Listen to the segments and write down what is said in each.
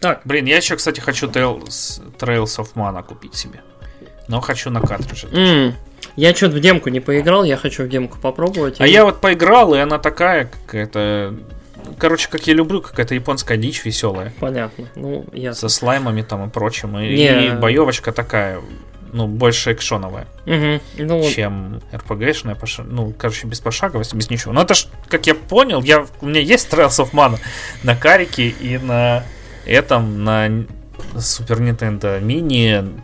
Так. Блин, я еще, кстати, хочу Trails, Trails of Mana купить себе. Но хочу на картридже. М, Я что-то в демку не поиграл, я хочу в демку попробовать. А И- я вот поиграл, и она такая какая-то... Короче, как я люблю, какая-то японская дичь веселая. Понятно. Ну, ясно. Со слаймами там и прочим. И, Не. и боевочка такая, ну, больше экшоновая, Мгм. Ну, чем РПГшная. пош- Ну, короче, без пошаговости, без ничего. Но это ж, как я понял, я, у меня есть Trails of Mana на карике и на этом, на Супер Nintendo Mini,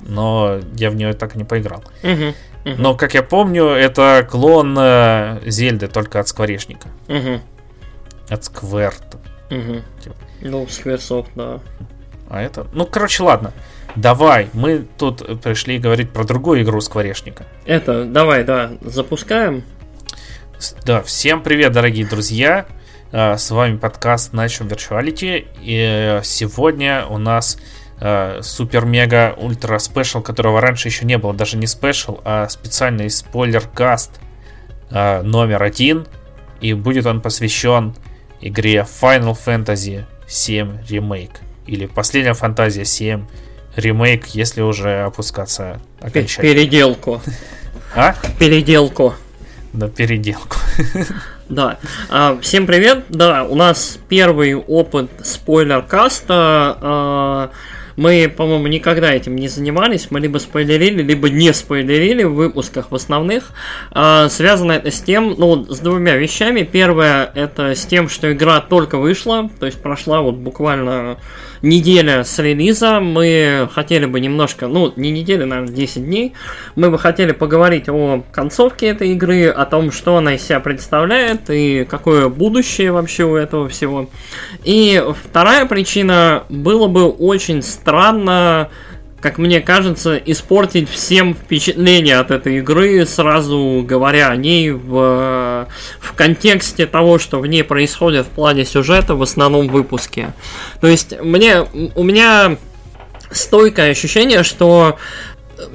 но я в нее так и не поиграл. мгм, Но, как я помню, это клон э, Зельды, только от скворечника. мгм, От Square. мгм. Типа. Ну, Squaresoft, да. А это... Ну, короче, ладно. Давай, мы тут пришли говорить про другую игру скворечника. Это, давай, да, запускаем. Да, всем привет, дорогие друзья. Э, С вами подкаст Начнем Virtuality. И э, сегодня у нас э, супер-мега ультра special, которого раньше еще не было, даже не special, а специальный спойлер-каст номер один. И будет он посвящен игре Final Fantasy 7 Remake. Или Последняя фантазия 7 Remake, если уже опускаться окончательно. Переделку. А? Переделку. Да, переделку. Да. А, всем привет. Да, у нас первый опыт спойлер-каста. А, мы, по-моему, никогда этим не занимались. Мы либо спойлерили, либо не спойлерили в выпусках в основных. А, связано это с тем, ну, с двумя вещами. Первое, это с тем, что игра только вышла. То есть прошла вот буквально неделя с релиза. Мы хотели бы немножко, ну, не неделя, наверное, 10 дней. Мы бы хотели поговорить о концовке этой игры, о том, что она из себя представляет и какое будущее вообще у этого всего. И вторая причина, было бы очень странно как мне кажется, испортить всем впечатление от этой игры, сразу говоря о ней в, в контексте того, что в ней происходит в плане сюжета в основном выпуске. То есть мне, у меня стойкое ощущение, что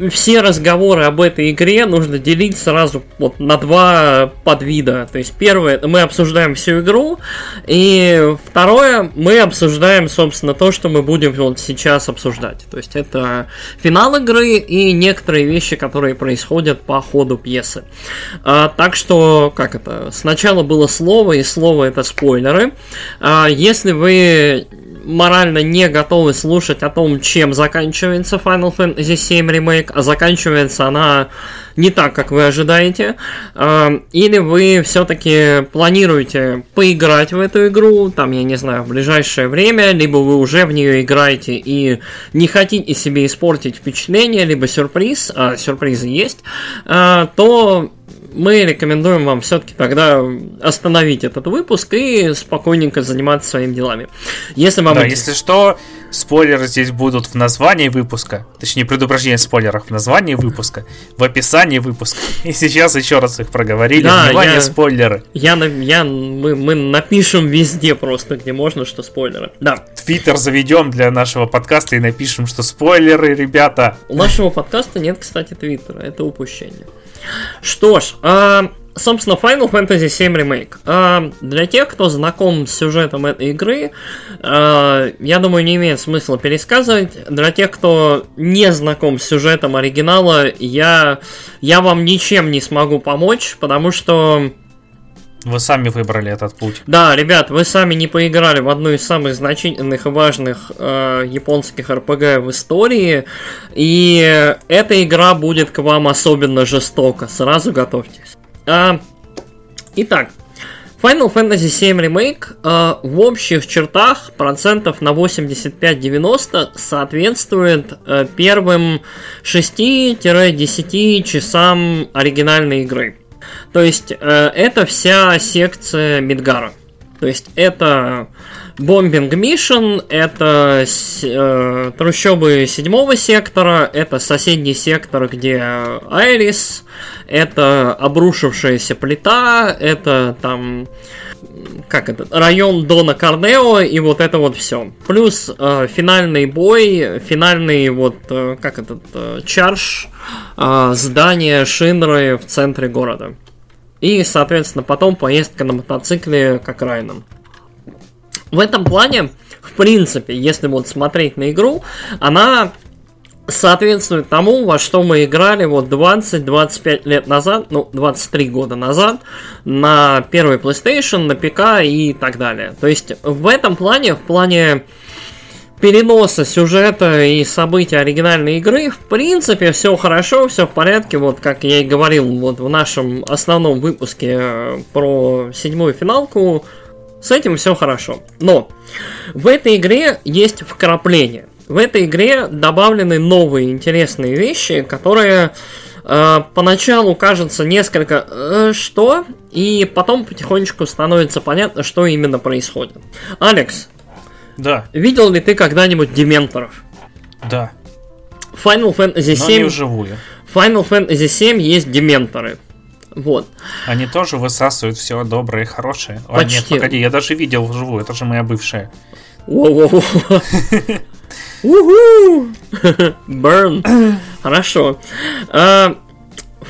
все разговоры об этой игре нужно делить сразу вот на два подвида. То есть первое, мы обсуждаем всю игру, и второе, мы обсуждаем, собственно, то, что мы будем вот сейчас обсуждать. То есть это финал игры и некоторые вещи, которые происходят по ходу пьесы. А, так что, как это, сначала было слово, и слово это спойлеры. А, если вы морально не готовы слушать о том, чем заканчивается Final Fantasy VII Remake, а заканчивается она не так, как вы ожидаете, э, или вы все-таки планируете поиграть в эту игру, там, я не знаю, в ближайшее время, либо вы уже в нее играете и не хотите себе испортить впечатление, либо сюрприз, а сюрпризы есть, э, то мы рекомендуем вам все-таки тогда остановить этот выпуск и спокойненько заниматься своими делами. Если вам Да, если что, спойлеры здесь будут в названии выпуска. Точнее, предупреждение спойлеров в названии выпуска, в описании выпуска. И сейчас еще раз их проговорили. Да, Внимание, я- спойлеры. Я, я, мы, мы напишем везде просто, где можно, что спойлеры. Да, Твиттер заведем для нашего подкаста и напишем, что спойлеры, ребята. у нашего подкаста нет, кстати, твиттера, это упущение. Что ж, а, собственно, Final Fantasy VII Remake. А, для тех, кто знаком с сюжетом этой игры, а, я думаю, не имеет смысла пересказывать. Для тех, кто не знаком с сюжетом оригинала, я, я вам ничем не смогу помочь, потому что... Вы сами выбрали этот путь. Да, ребят, вы сами не поиграли в одну из самых значительных и важных э, японских РПГ в истории, и эта игра будет к вам особенно жестоко. Сразу готовьтесь. А, итак, Final Fantasy VII Remake э, в общих чертах процентов на 85-90 соответствует э, первым 6-10 часам оригинальной игры. То есть э, это вся секция Мидгара. То есть это бомбинг мишен, это э, трущобы седьмого сектора, это соседний сектор, где Айрис, это обрушившаяся плита, это там как это, район Дона Карнео и вот это вот все. Плюс э, финальный бой, финальный вот, э, как этот, э, чарж, э, здание Шинры в центре города. И, соответственно, потом поездка на мотоцикле к окраинам. В этом плане, в принципе, если вот смотреть на игру, она соответствует тому, во что мы играли вот 20-25 лет назад, ну, 23 года назад, на первый PlayStation, на ПК и так далее. То есть в этом плане, в плане переноса сюжета и событий оригинальной игры, в принципе, все хорошо, все в порядке, вот как я и говорил вот в нашем основном выпуске э, про седьмую финалку, с этим все хорошо. Но в этой игре есть вкрапление. В этой игре добавлены новые интересные вещи, которые э, поначалу кажется несколько э, что, и потом потихонечку становится понятно, что именно происходит. Алекс, Да, видел ли ты когда-нибудь дементоров? да. Final Fantasy Но не 7, вживую. Final Fantasy 7 есть дементоры. Вот. Они тоже высасывают все доброе и хорошее. А нет, Почти. погоди, я даже видел вживую, это же моя бывшая. Уху! Burn. Хорошо.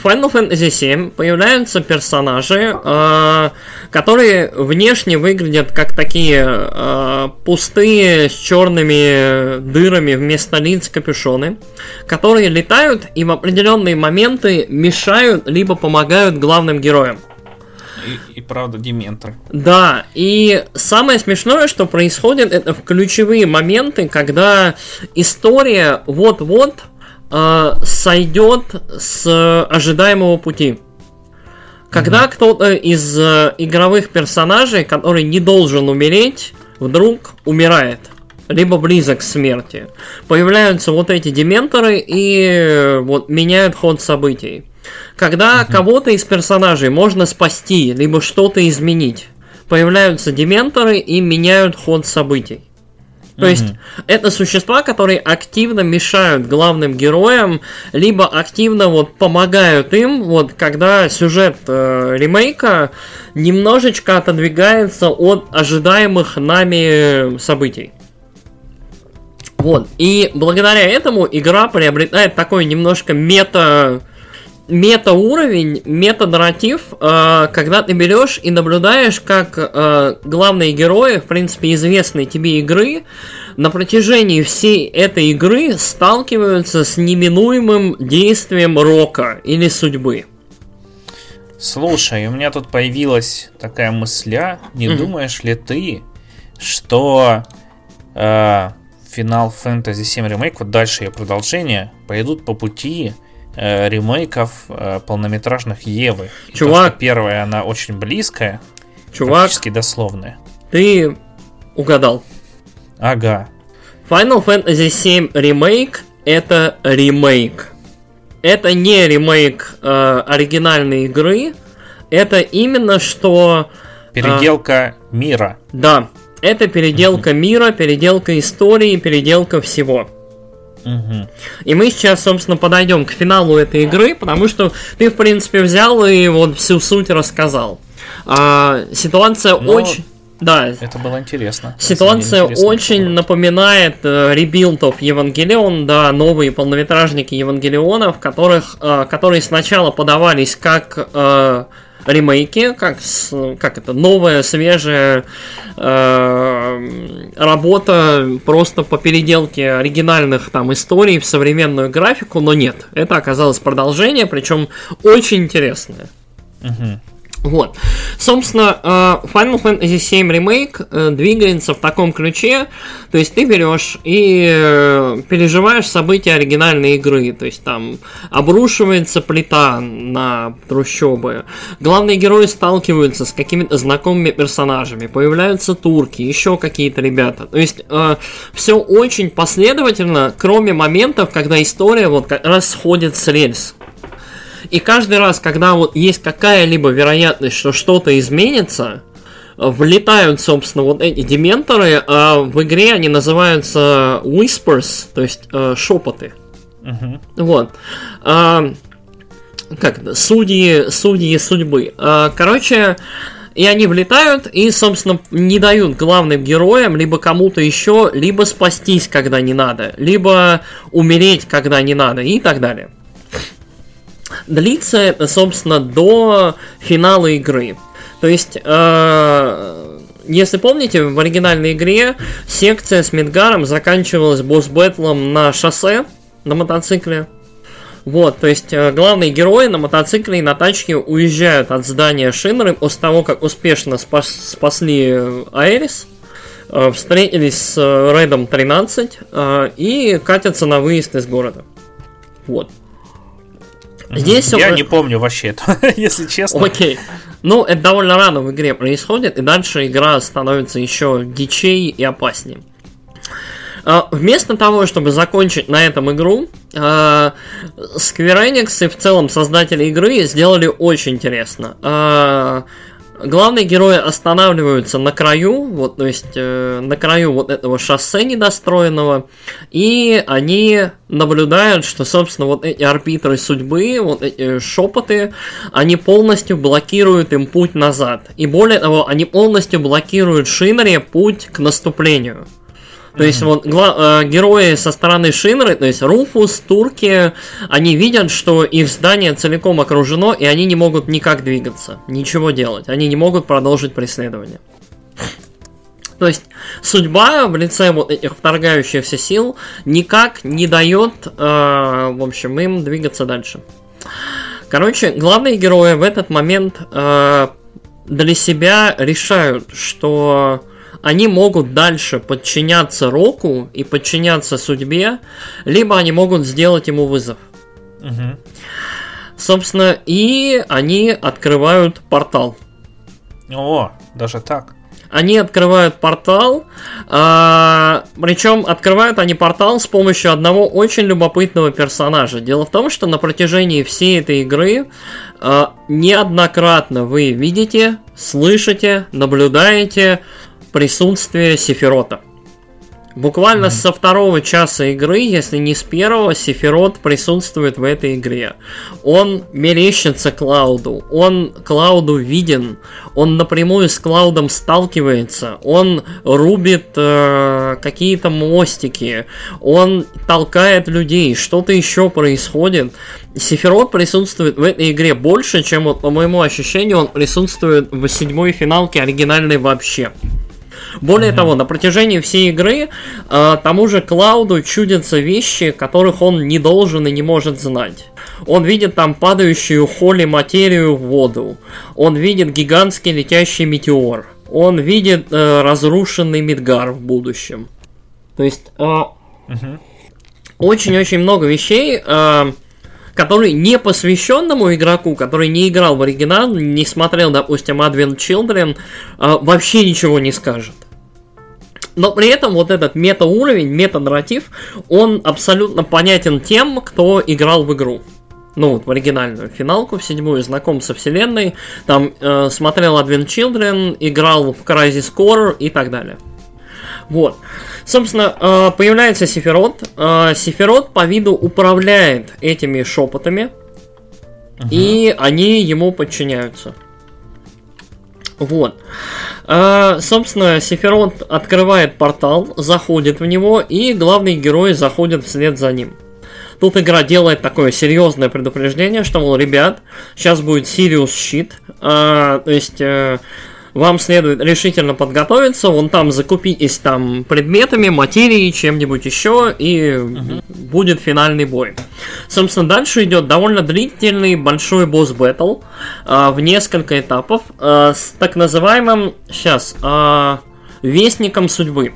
В Final Fantasy VII появляются персонажи, а, которые внешне выглядят как такие а, пустые с черными дырами вместо лиц капюшоны, которые летают и в определенные моменты мешают либо помогают главным героям. И, и правда, дементоры. Да, и самое смешное, что происходит, это в ключевые моменты, когда история вот-вот э, сойдет с ожидаемого пути. Когда кто-то из э, игровых персонажей, который не должен умереть, вдруг умирает. Либо близок к смерти. Появляются вот эти дементоры и э, вот меняют ход событий. Когда кого-то из персонажей можно спасти, либо что-то изменить, появляются дементоры и меняют ход событий. То есть это существа, которые активно мешают главным героям, либо активно вот помогают им, вот когда сюжет э, ремейка немножечко отодвигается от ожидаемых нами событий. Вот. И благодаря этому игра приобретает такой немножко мета мета-уровень, мета-нарратив, э, когда ты берешь и наблюдаешь, как э, главные герои, в принципе, известной тебе игры, на протяжении всей этой игры сталкиваются с неминуемым действием рока или судьбы. Слушай, у меня тут появилась такая мысля. Не Мгм. думаешь ли ты, что э, Final Fantasy VII Remake, вот дальше ее продолжение, пойдут по пути э, ремейков э, полнометражных Евы? И то, Чувак. что первая, она очень близкая, Чувак, практически дословная. ты угадал. Ага. Final Fantasy VII Remake это ремейк. Это не ремейк э, оригинальной игры. Это именно что... Переделка мира. Да, это переделка мира, переделка истории, переделка всего. Мгм. И мы сейчас, собственно, подойдем к финалу этой игры, потому что ты, в принципе, взял и вот всю суть рассказал. А, ситуация Но очень... Да, Это было интересно. Ситуация интересно очень было. напоминает э, ребилдов Евангелион, да, новые полнометражники Евангелиона, в которых, э, которые сначала подавались как э, ремейки, как, как это, новая, свежая э, работа просто по переделке оригинальных там историй в современную графику, но нет, это оказалось продолжение, причем очень интересное. Мгм. Вот. Собственно, э, Final Fantasy VII Remake э, двигается в таком ключе, то есть ты берешь и э, переживаешь события оригинальной игры, то есть там обрушивается плита на трущобы, главные герои сталкиваются с какими-то знакомыми персонажами, появляются турки, еще какие-то ребята, то есть все очень последовательно, кроме моментов, когда история вот как раз сходит с рельс. И каждый раз, когда вот есть какая-либо вероятность, что что-то изменится, влетают, собственно, вот эти дементоры, а в игре они называются whispers, то есть э, шепоты. Мгм. Вот. А, как это? Судьи, судьи судьбы. А, короче, и они влетают и, собственно, не дают главным героям, либо кому-то еще, либо спастись, когда не надо, либо умереть, когда не надо, и так далее. Длится собственно, до финала игры. То есть, э, если помните, в оригинальной игре секция с Мидгаром заканчивалась босс-бэтлом на шоссе, на мотоцикле. Вот, то есть э, главные герои на мотоцикле и на тачке уезжают от здания Шинры после того, как успешно спас, спасли э, Айрис, э, встретились с Редом 13 и катятся на выезд из города. Вот. Здесь Я он... не помню вообще это, если честно. Окей. Ну, это довольно рано в игре происходит, и дальше игра становится еще дичей и опаснее. А, вместо того, чтобы закончить на этом игру, а, Square Enix и в целом создатели игры сделали очень интересно. Главные герои останавливаются на краю, вот, то есть э, на краю вот этого шоссе недостроенного, и они наблюдают, что, собственно, вот эти арбитры судьбы, вот эти шепоты, они полностью блокируют им путь назад. И более того, они полностью блокируют Шинаре путь к наступлению. То есть вот гла- э, герои со стороны Шинры, то есть Руфус, Турки, они видят, что их здание целиком окружено, и они не могут никак двигаться, ничего делать. Они не могут продолжить преследование. То есть судьба в лице вот этих вторгающихся сил никак не дает, э, в общем, им двигаться дальше. Короче, главные герои в этот момент э, для себя решают, что они могут дальше подчиняться Року и подчиняться судьбе, либо они могут сделать ему вызов. Угу. Собственно, и они открывают портал. О, даже так. Они открывают портал, а, причем открывают они портал с помощью одного очень любопытного персонажа. Дело в том, что на протяжении всей этой игры а, неоднократно вы видите, слышите, наблюдаете присутствие Сефирота. Буквально mm-hmm. со второго часа игры, если не с первого, Сефирот присутствует в этой игре. Он мерещится Клауду, он Клауду виден, он напрямую с Клаудом сталкивается, он рубит э, какие-то мостики, он толкает людей, что-то еще происходит. Сефирот присутствует в этой игре больше, чем, вот, по моему ощущению, он присутствует в седьмой финалке оригинальной вообще. Более mm-hmm. того, на протяжении всей игры э, тому же Клауду чудятся вещи, которых он не должен и не может знать. Он видит там падающую холли материю в воду. Он видит гигантский летящий метеор. Он видит э, разрушенный Мидгар в будущем. То есть э, mm-hmm. очень-очень много вещей. Э, который не посвященному игроку, который не играл в оригинал, не смотрел, допустим, Advent Children, а, вообще ничего не скажет. Но при этом вот этот мета-уровень, мета-нарратив, он абсолютно понятен тем, кто играл в игру. Ну, вот в оригинальную финалку, в седьмую, знаком со вселенной, там э, смотрел Advent Children, играл в Crysis Core и так далее. Вот. Собственно, э, появляется Сефирот. Э, Сефирот по виду управляет этими шепотами, угу. и они ему подчиняются. Вот. Э, собственно, Сефирот открывает портал, заходит в него, и главный герой заходит вслед за ним. Тут игра делает такое серьезное предупреждение, что, мол, ребят, сейчас будет Сириус щит. А, то есть вам следует решительно подготовиться, вон там закупитесь там предметами, материей, чем-нибудь еще, и угу. будет финальный бой. Собственно, дальше идет довольно длительный большой босс-баттл а, в несколько этапов а, с так называемым, сейчас, а, Вестником Судьбы.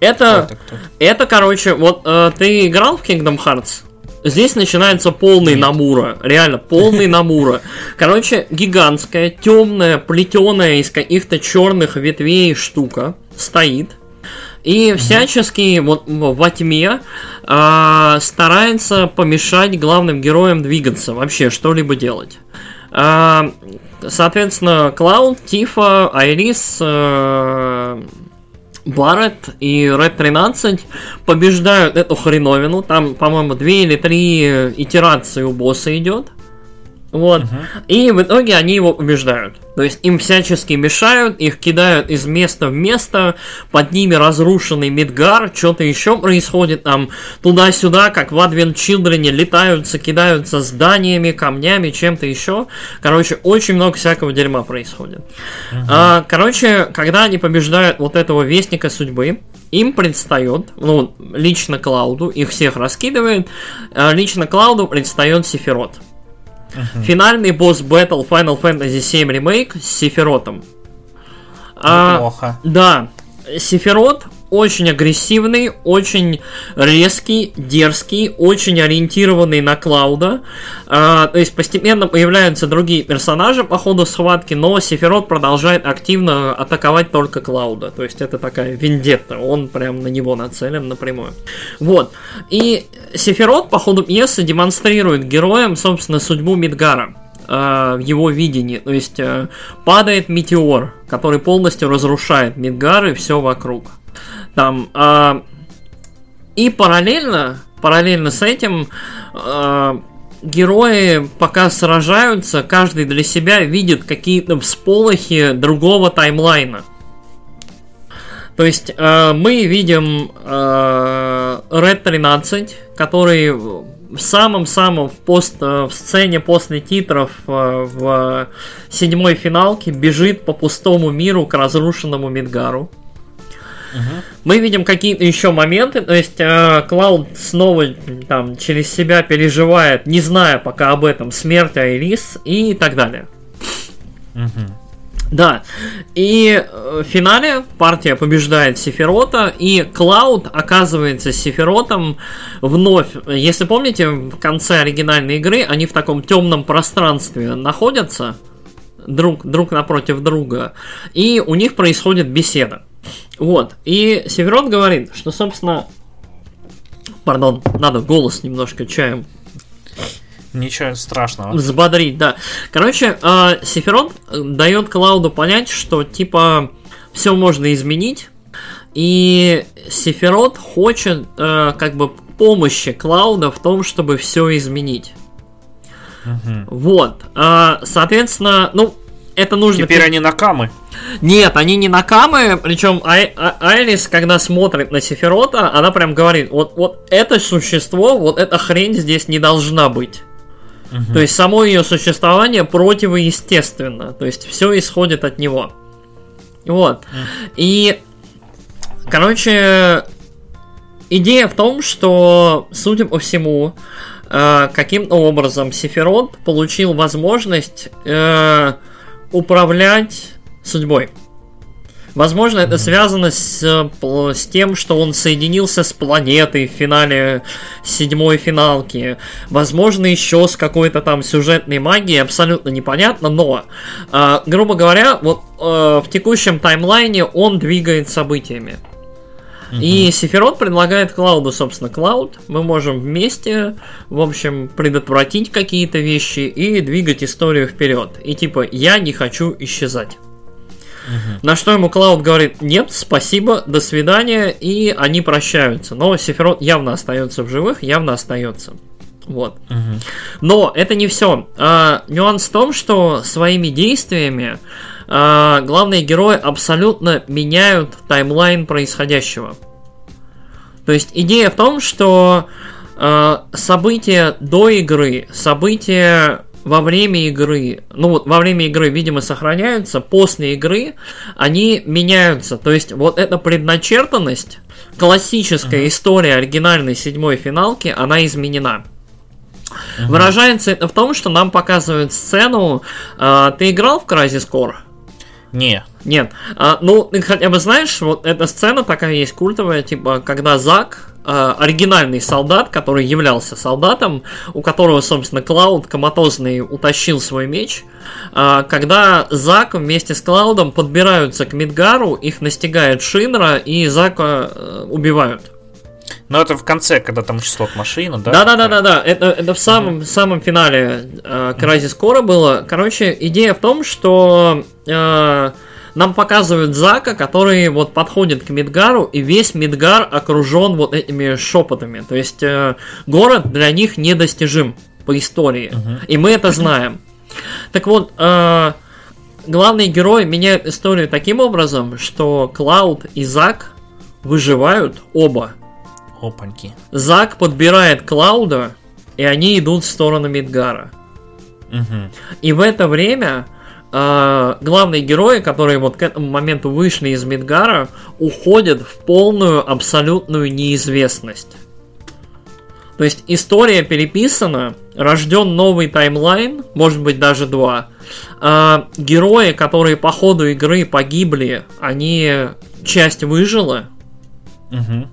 Это, это, это, короче, вот а, ты играл в Kingdom Hearts? Здесь начинается полный Нет. Намура. Реально, полный Намура. Короче, гигантская, темная, плетеная из каких-то черных ветвей штука стоит. И всячески вот во тьме а, старается помешать главным героям двигаться, вообще что-либо делать. А, соответственно, Клауд, Тифа, Айрис, а, Барретт и Red 13 побеждают эту хреновину. Там, по-моему, две или три итерации у босса идет. Вот. Uh-huh. И в итоге они его побеждают. То есть им всячески мешают, их кидают из места в место, под ними разрушенный Мидгар, что-то еще происходит там туда-сюда, как в Advent Children летаются, кидаются зданиями, камнями, чем-то еще. Короче, очень много всякого дерьма происходит. Uh-huh. А, короче, когда они побеждают вот этого Вестника Судьбы, им предстает, ну, лично Клауду, их всех раскидывает, а лично Клауду предстает Сефирот. Uh-huh. Финальный босс Battle Final Fantasy VII Remake с Сефиротом. Неплохо. А, да, Сефирот очень агрессивный, очень резкий, дерзкий, очень ориентированный на Клауда. А, то есть постепенно появляются другие персонажи по ходу схватки, но Сефирот продолжает активно атаковать только Клауда. То есть это такая вендетта, он прям на него нацелен напрямую. Вот. И Сефирот по ходу пьесы демонстрирует героям, собственно, судьбу Мидгара а, в его видении. То есть э, падает метеор, который полностью разрушает Мидгар и все вокруг. Там, э, и параллельно, параллельно с этим э, герои, пока сражаются, каждый для себя видит какие-то всполохи другого таймлайна. То есть э, мы видим э, Red 13, который в самом-самом в, пост, в сцене после титров в седьмой финалке бежит по пустому миру к разрушенному Мидгару. Мы видим какие-то еще моменты, то есть э, Клауд снова там через себя переживает, не зная пока об этом, смерть Айрис и так далее. Да, и э, в финале партия побеждает Сефирота, и Клауд оказывается Сефиротом вновь. Если помните, в конце оригинальной игры они в таком темном пространстве находятся друг, друг напротив друга, и у них происходит беседа. Вот. И Северон говорит, что, собственно... Пардон, надо голос немножко чаем Ничего страшного. Взбодрить, да. Короче, э, Сефирот дает Клауду понять, что типа все можно изменить. И Сефирот хочет э, как бы помощи Клауда в том, чтобы все изменить. Угу. Вот. Э, соответственно, ну, это нужно... Теперь они накамы. Нет, они не накамы, причем Ай- а- Айрис, когда смотрит на Сефирота, она прям говорит, вот, вот это существо, вот эта хрень здесь не должна быть. Угу. То есть само ее существование противоестественно. То есть все исходит от него. Вот. И, короче, идея в том, что, судя по всему, э, каким-то образом Сефирот получил возможность э, управлять судьбой. Возможно, это связано с, с тем, что он соединился с планетой в финале седьмой финалки. Возможно, еще с какой-то там сюжетной магией, абсолютно непонятно, но, э, грубо говоря, вот э, в текущем таймлайне он двигает событиями. И Сефирот предлагает Клауду, собственно, Клауд. Мы можем вместе, в общем, предотвратить какие-то вещи и двигать историю вперед. И типа, я не хочу исчезать. Угу. На что ему Клауд говорит, нет, спасибо, до свидания, и они прощаются. Но Сефирот явно остается в живых, явно остается. Вот. Угу. Но это не все. А, нюанс в том, что своими действиями а, главные герои абсолютно меняют таймлайн происходящего. То есть идея в том, что а, события до игры, события во время игры, ну вот во время игры, видимо, сохраняются, после игры они меняются. То есть вот эта предначертанность, классическая uh-huh. история оригинальной седьмой финалки, она изменена. Uh-huh. Выражается это в том, что нам показывают сцену. Э, ты играл в Crysis Core? Не. Нет. А, ну, ты хотя бы знаешь, вот эта сцена такая есть культовая, типа, когда Зак, оригинальный солдат, который являлся солдатом, у которого, собственно, Клауд коматозный утащил свой меч, э, когда Зак вместе с Клаудом подбираются к Мидгару, их настигает Шинра и Зака э, убивают. Но это в конце, когда там слот машина, да? Да, да, да, да, да. Это, это в самом, mm-hmm. самом финале э, Crysis Core было. Короче, идея в том, что э, нам показывают Зака, который вот подходит к Мидгару, и весь Мидгар окружен вот этими шепотами. То есть э, город для них недостижим по истории. Uh-huh. И мы это знаем. Так вот, э, главный герой меняет историю таким образом, что Клауд и Зак выживают оба. Опаньки. Зак подбирает Клауда, и они идут в сторону Мидгара. Мгм. И в это время э, главные герои, которые вот к этому моменту вышли из Мидгара, уходят в полную абсолютную неизвестность. То есть история переписана, рожден новый таймлайн, может быть даже два. А герои, которые по ходу игры погибли, они часть выжила. Мгм.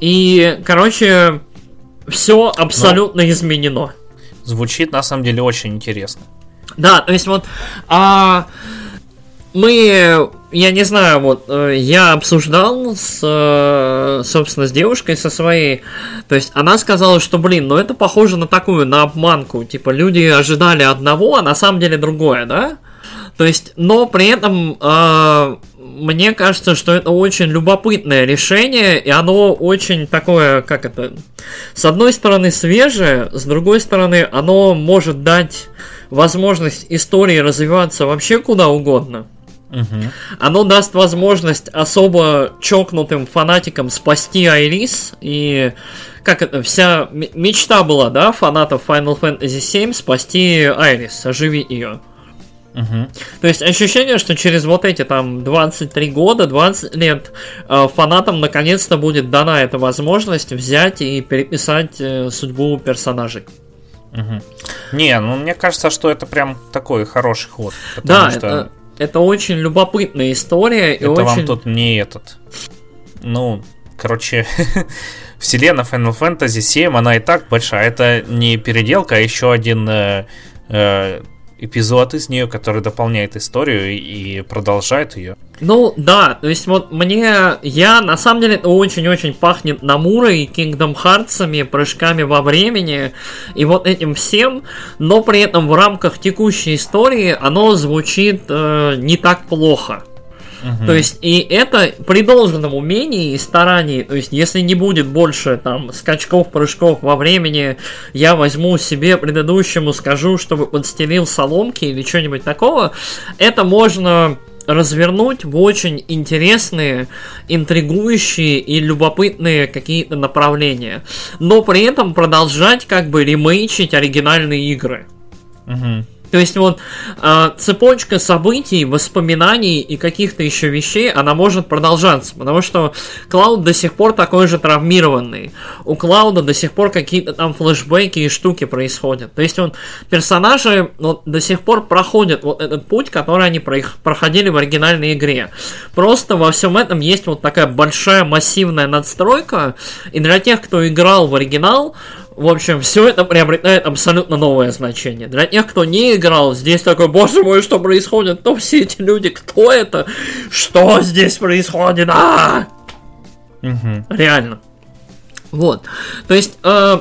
И, короче, все абсолютно изменено. Звучит на самом деле очень интересно. Да, то есть вот а, мы, я не знаю, вот э, я обсуждал с, э, собственно, с девушкой со своей, то есть она сказала, что, блин, ну это похоже на такую, на обманку, типа люди ожидали одного, а на самом деле другое, да? То есть, но при этом э, мне кажется, что это очень любопытное решение, и оно очень такое, как это, с одной стороны свежее, с другой стороны оно может дать возможность истории развиваться вообще куда угодно. Мгм. Оно даст возможность особо чокнутым фанатикам спасти Айрис и как это, вся мечта была, да, фанатов Final Fantasy VII спасти Айрис, оживить ее. Мгм. То есть ощущение, что через вот эти там 23 года, 20 лет э, фанатам наконец-то будет дана эта возможность взять и переписать э, судьбу персонажей. Мгм. Не, ну мне кажется, что это прям такой хороший ход. Да, что это, это очень любопытная история и это очень... вам тут не этот. Ну, короче, вселенная Final Fantasy 7, она и так большая. Это не переделка, а еще один э, э, эпизод из нее, который дополняет историю и, продолжает ее. Ну да, то есть вот мне, я на самом деле очень-очень пахнет Намурой, Kingdom Hearts, прыжками во времени и вот этим всем, но при этом в рамках текущей истории оно звучит э, не так плохо. То есть, и это при должном умении и старании, то есть, если не будет больше там скачков, прыжков во времени, я возьму себе предыдущему, скажу, чтобы подстелил соломки или что-нибудь такого, это можно развернуть в очень интересные, интригующие и любопытные какие-то направления. Но при этом продолжать как бы ремейчить оригинальные игры. Мгм. То есть вот а, цепочка событий, воспоминаний и каких-то еще вещей, она может продолжаться, потому что Клауд до сих пор такой же травмированный. У Клауда до сих пор какие-то там флешбеки и штуки происходят. То есть вот персонажи вот, до сих пор проходят вот этот путь, который они проходили в оригинальной игре. Просто во всем этом есть вот такая большая массивная надстройка, и для тех, кто играл в оригинал, в общем, все это приобретает абсолютно новое значение. Для тех, кто не играл, здесь такой, боже мой, что происходит? Кто все эти люди? Кто это? Что здесь происходит? А! Мгм. Реально. Вот. То есть, э,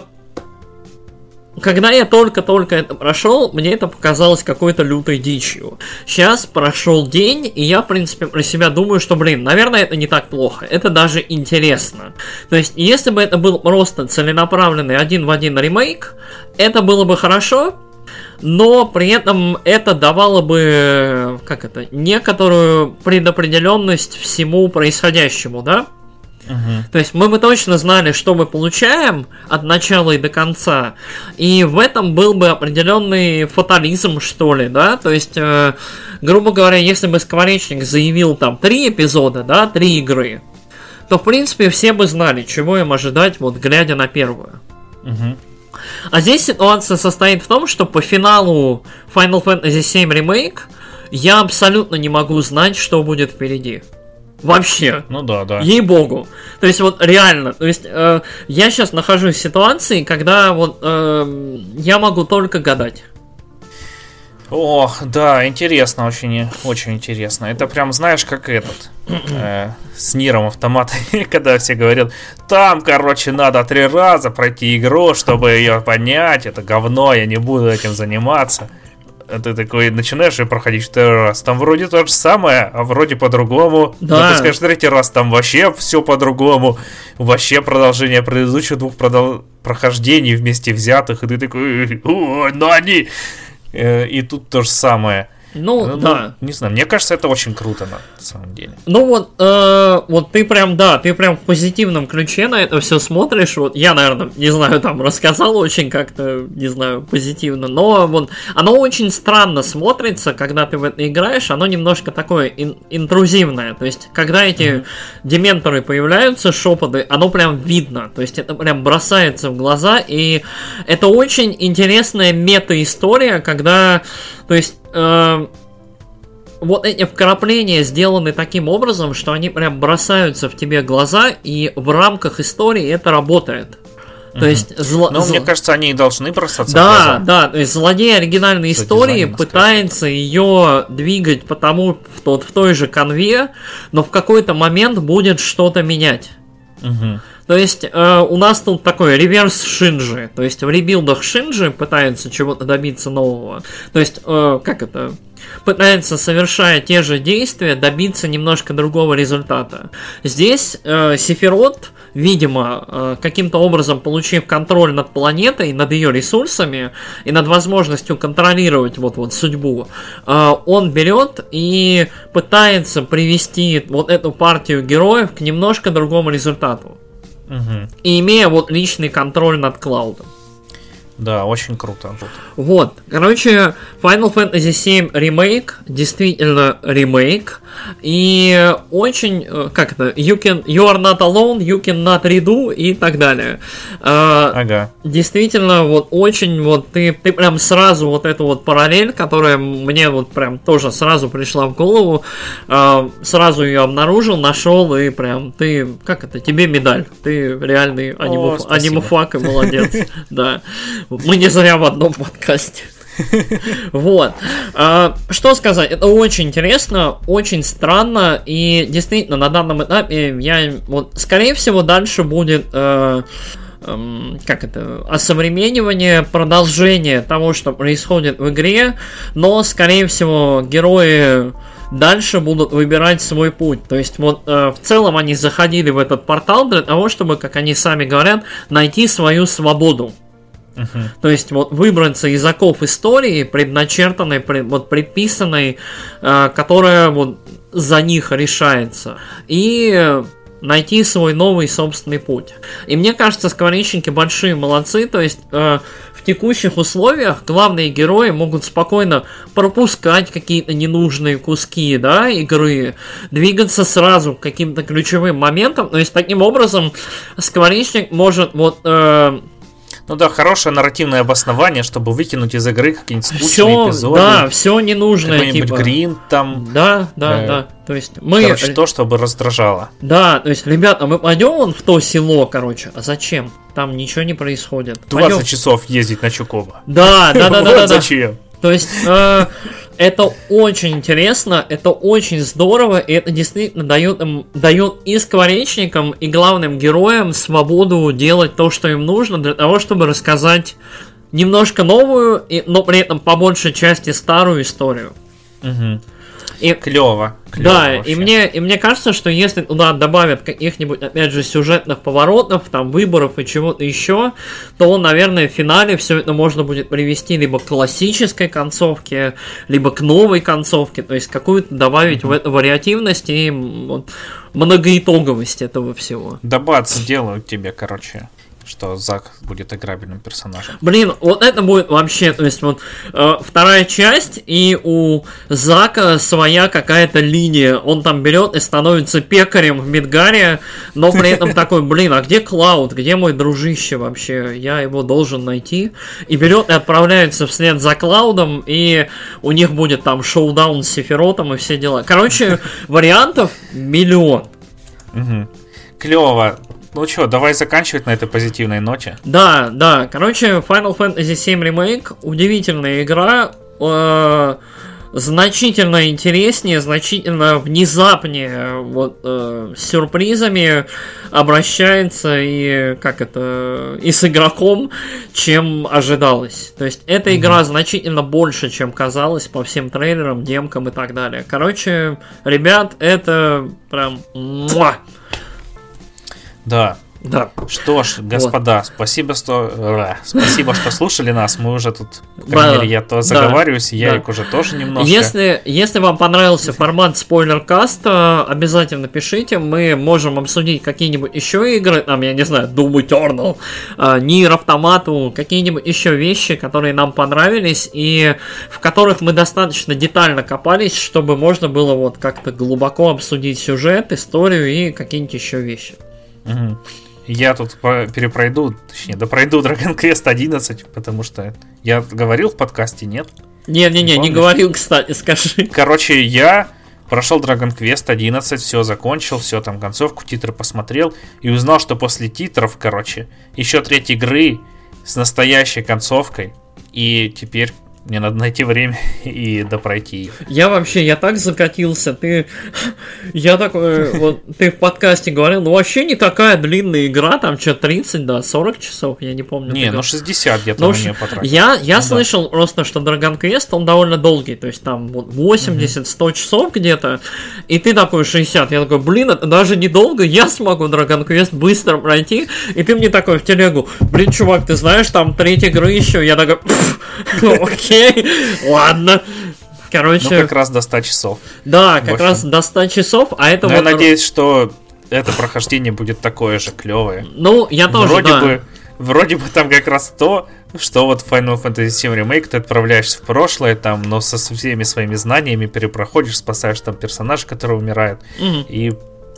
когда я только-только это прошел, мне это показалось какой-то лютой дичью. Сейчас прошел день, и я, в принципе, про себя думаю, что, блин, наверное, это не так плохо. Это даже интересно. То есть, если бы это был просто целенаправленный один в один ремейк, это было бы хорошо, но при этом это давало бы, как это, некоторую предопределенность всему происходящему, да? Мгм. То есть мы бы точно знали, что мы получаем от начала и до конца. И в этом был бы определенный фатализм, что ли, да? То есть, э, грубо говоря, если бы Скворечник заявил там три эпизода, да, три игры, то, в принципе, все бы знали, чего им ожидать, вот глядя на первую. Мгм. А здесь ситуация состоит в том, что по финалу Final Fantasy VII Remake я абсолютно не могу знать, что будет впереди. Вообще. Ну да, да. Ей-богу. То есть вот реально, то есть э, я сейчас нахожусь в ситуации, когда вот э, я могу только гадать. О, да, интересно, очень, очень интересно. Это прям, знаешь, как этот, э, с Ниром автомат, когда все говорят, там, короче, надо три раза пройти игру, чтобы ее понять, это говно, я не буду этим заниматься. А ты такой начинаешь ее проходить второй раз. Там вроде то же самое, а вроде по-другому. Да. Скажешь третий раз, там вообще все по-другому. Вообще продолжение предыдущих двух продол- прохождений вместе взятых. И ты такой, «О, но они... Э, И тут то же самое. Ну, Ну, да. Не знаю, мне кажется, это очень круто на самом деле. Ну вот, э, вот ты прям, да, ты прям в позитивном ключе на это все смотришь. Вот я, наверное, не знаю, там рассказал очень как-то, не знаю, позитивно, но вот оно очень странно смотрится, когда ты в это играешь. Оно немножко такое ин- интрузивное. То есть, когда эти дементоры появляются, шепоты, оно прям видно. То есть, это прям бросается в глаза, и это очень интересная мета-история, когда, то есть. Э, вот эти вкрапления сделаны таким образом, что они прям бросаются в тебе глаза, и в рамках истории это работает. То есть, зло- Но зло- мне кажется, они и должны бросаться в да, глаза. да, то есть злодей оригинальной За истории пытается ее двигать потому в, тот, в той же конве, но в какой-то момент будет что-то менять. Мгм. То есть э, у нас тут такой реверс Шинджи. То есть в ребилдах Шинджи пытается чего-то добиться нового. То есть, э, как это? Пытается, совершая те же действия, добиться немножко другого результата. Здесь э, Сефирот, видимо, э, каким-то образом получив контроль над планетой, над ее ресурсами и над возможностью контролировать вот, вот судьбу, э, он берет и пытается привести вот эту партию героев к немножко другому результату. Мгм. И имея вот личный контроль над Клаудом. Да, очень круто. Вот, короче, Final Fantasy VII ремейк, действительно ремейк, и очень, э, как это, you, can, you are not alone, you can not redo и так далее. Э, Ага. Действительно, вот очень вот ты, ты прям сразу вот эту вот параллель, которая мне вот прям тоже сразу пришла в голову, э, сразу ее обнаружил, нашел и прям ты, как это, тебе медаль, ты реальный анимуфак и молодец, да. Мы не зря в одном подкасте. Вот. А, Что сказать? Это очень интересно, очень странно, и действительно на данном этапе я вот, скорее всего, дальше будет э, эм, как это, осовременивание, продолжение того, что происходит в игре, но, скорее всего, герои дальше будут выбирать свой путь. То есть, вот э, в целом они заходили в этот портал для того, чтобы, как они сами говорят, найти свою свободу. Мгм. То есть вот выбраться из оков истории, предначертанной, пред- вот предписанной, э, которая вот за них решается. И найти свой новый собственный путь. И мне кажется, скворечники большие молодцы, то есть э, в текущих условиях главные герои могут спокойно пропускать какие-то ненужные куски, да, игры, двигаться сразу к каким-то ключевым моментам, то есть таким образом скворечник может вот э, Ну да, хорошее нарративное обоснование, чтобы выкинуть из игры какие-нибудь скучные все, эпизоды. да, все ненужное, Какой-нибудь типа. грин там. Да, да, Э, да. То есть мы, Короче, то, чтобы раздражало. да, то есть, ребята, мы пойдем вон в то село, короче. А зачем? Там ничего не происходит. 20 Пойдем. часов ездить на Чукова. Да, да, да, да, Вот да, да. зачем? То есть э, это очень интересно, это очень здорово, и это действительно дает им, дает и скворечникам, и главным героям свободу делать то, что им нужно, для того, чтобы рассказать немножко новую, и, но при этом по большей части старую историю. Мгм. И Клево. Да, и мне, и мне кажется, что если туда добавят каких-нибудь, опять же, сюжетных поворотов, там, выборов и чего-то еще, то, наверное, в финале все это можно будет привести либо к классической концовке, либо к новой концовке, то есть какую-то добавить в это вариативность и вот, многоитоговость этого всего. Дабат сделают тебе, короче, что Зак будет играбельным персонажем. Блин, вот это будет вообще, то есть вот э, вторая часть, и у Зака своя какая-то линия. Он там берет и становится пекарем в Мидгаре, но при этом такой, блин, а где Клауд, где мой дружище вообще? Я его должен найти. И берет и отправляется вслед за Клаудом, и у них будет там шоудаун с Сефиротом и все дела. Короче, вариантов миллион. Клево. Ну что, давай заканчивать на этой позитивной ноте. Да, да. Короче, Final Fantasy VII Remake удивительная игра. э, значительно интереснее, значительно внезапнее, вот э, с сюрпризами обращается и как это и с игроком, чем ожидалось. То есть эта игра значительно больше, чем казалось по всем трейлерам, демкам и так далее. Короче, ребят, это прям муа. Да. Да. Что ж, господа, вот. спасибо, что э, спасибо, что слушали нас. Мы уже тут, по крайней мере, я то заговариваюсь, да, Ярик да. уже тоже немножко. Если, если вам понравился формат спойлер-каста, обязательно пишите. Мы можем обсудить какие-нибудь еще игры, там, я не знаю, Doom Eternal, Нир Автомату, какие-нибудь еще вещи, которые нам понравились и в которых мы достаточно детально копались, чтобы можно было вот как-то глубоко обсудить сюжет, историю и какие-нибудь еще вещи. Угу. Я тут перепройду, точнее, да пройду Dragon Quest 11, потому что я говорил в подкасте, нет? Не-не-не, не говорил, кстати, скажи. Короче, я прошел Dragon Quest 11, все закончил, все там концовку, титры посмотрел и узнал, что после титров, короче, еще треть игры с настоящей концовкой. И теперь мне надо найти время и допройти их. Я вообще, я так закатился. Ты, я такой, вот ты в подкасте говорил, ну вообще не такая длинная игра, там что 30, да, 40 часов, я не помню. Не, ну 60 где-то ну, нее потратил. Я, я ну, слышал да. просто, что Dragon Quest, он довольно долгий, то есть там 80-100 часов где-то, и ты такой 60. Я такой, блин, это даже недолго, я смогу Dragon Quest быстро пройти, и ты мне такой в телегу, блин, чувак, ты знаешь, там третья игры еще, я такой, окей окей, ладно. Короче... Ну, как раз до 100 часов. Да, как раз до 100 часов, а это Но вот... я надеюсь, что это прохождение будет такое же клевое. Ну, я тоже, Вроде да. бы, вроде бы там как раз то, что вот Final Fantasy VII Remake ты отправляешься в прошлое, там, но со всеми своими знаниями перепроходишь, спасаешь там персонаж, который умирает, угу. и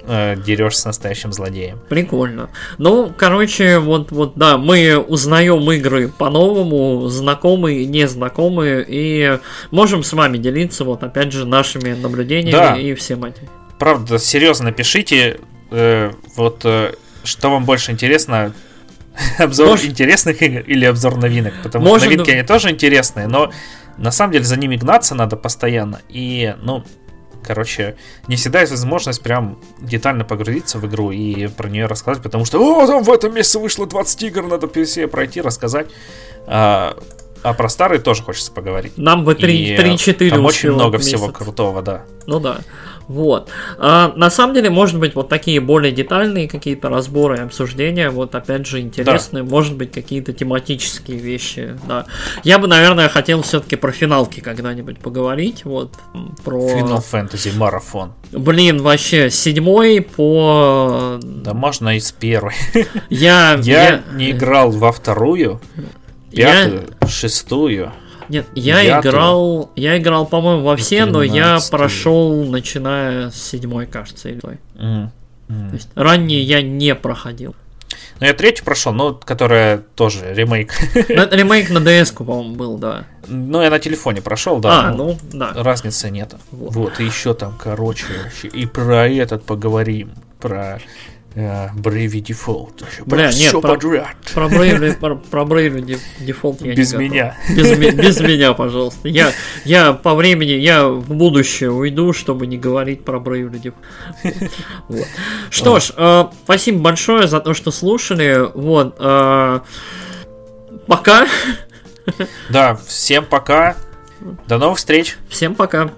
э, дерешься с настоящим злодеем. Прикольно. Ну, короче, вот, вот, да, мы узнаем игры по-новому, знакомые, незнакомые, и можем с вами делиться, вот, опять же, нашими наблюдениями да. и всем этим. Правда, серьезно пишите, э, вот, э, что вам больше интересно, обзор Может... интересных игр или обзор новинок, потому Может... что новинки, они тоже интересные, но на самом деле за ними гнаться надо постоянно, и, ну, Короче, не всегда есть возможность прям детально погрузиться в игру и про нее рассказать, потому что «О, там в этом месяце вышло 20 игр, надо все пройти, рассказать». А, а про старые тоже хочется поговорить. Нам бы 3-4 Там очень много всего крутого, да. Ну да. Вот. А, на самом деле, может быть, вот такие более детальные какие-то разборы и обсуждения, вот опять же интересные, да. может быть, какие-то тематические вещи, да. Я бы, наверное, хотел все-таки про финалки когда-нибудь поговорить, вот, про... Final Fantasy марафон. Блин, вообще, седьмой по... Да можно и с первой. Я... Я, не играл во вторую, пятую, шестую. Нет, я, я играл, то... я играл, по-моему, во все, но я прошел, начиная с седьмой, кажется, или той. Mm. Mm. То есть ранние я не проходил. Ну, я третью прошел, но которая тоже ремейк. Ну, ремейк на DS, по-моему, был, да. Ну, я на телефоне прошел, да. А, ну, да. Разницы нет. Вот. вот, и еще там, короче, и про этот поговорим. Про Uh, Bravely Default. Бля, нет, про, подряд. Про Bravely, про, про Bravely Default я Без не меня. Без, без меня, пожалуйста. Я, я по времени, я в будущее уйду, чтобы не говорить про Bravely Default. Вот. Что ж, э, спасибо большое за то, что слушали. Вот. Э, пока. Да, всем пока. До новых встреч. Всем пока.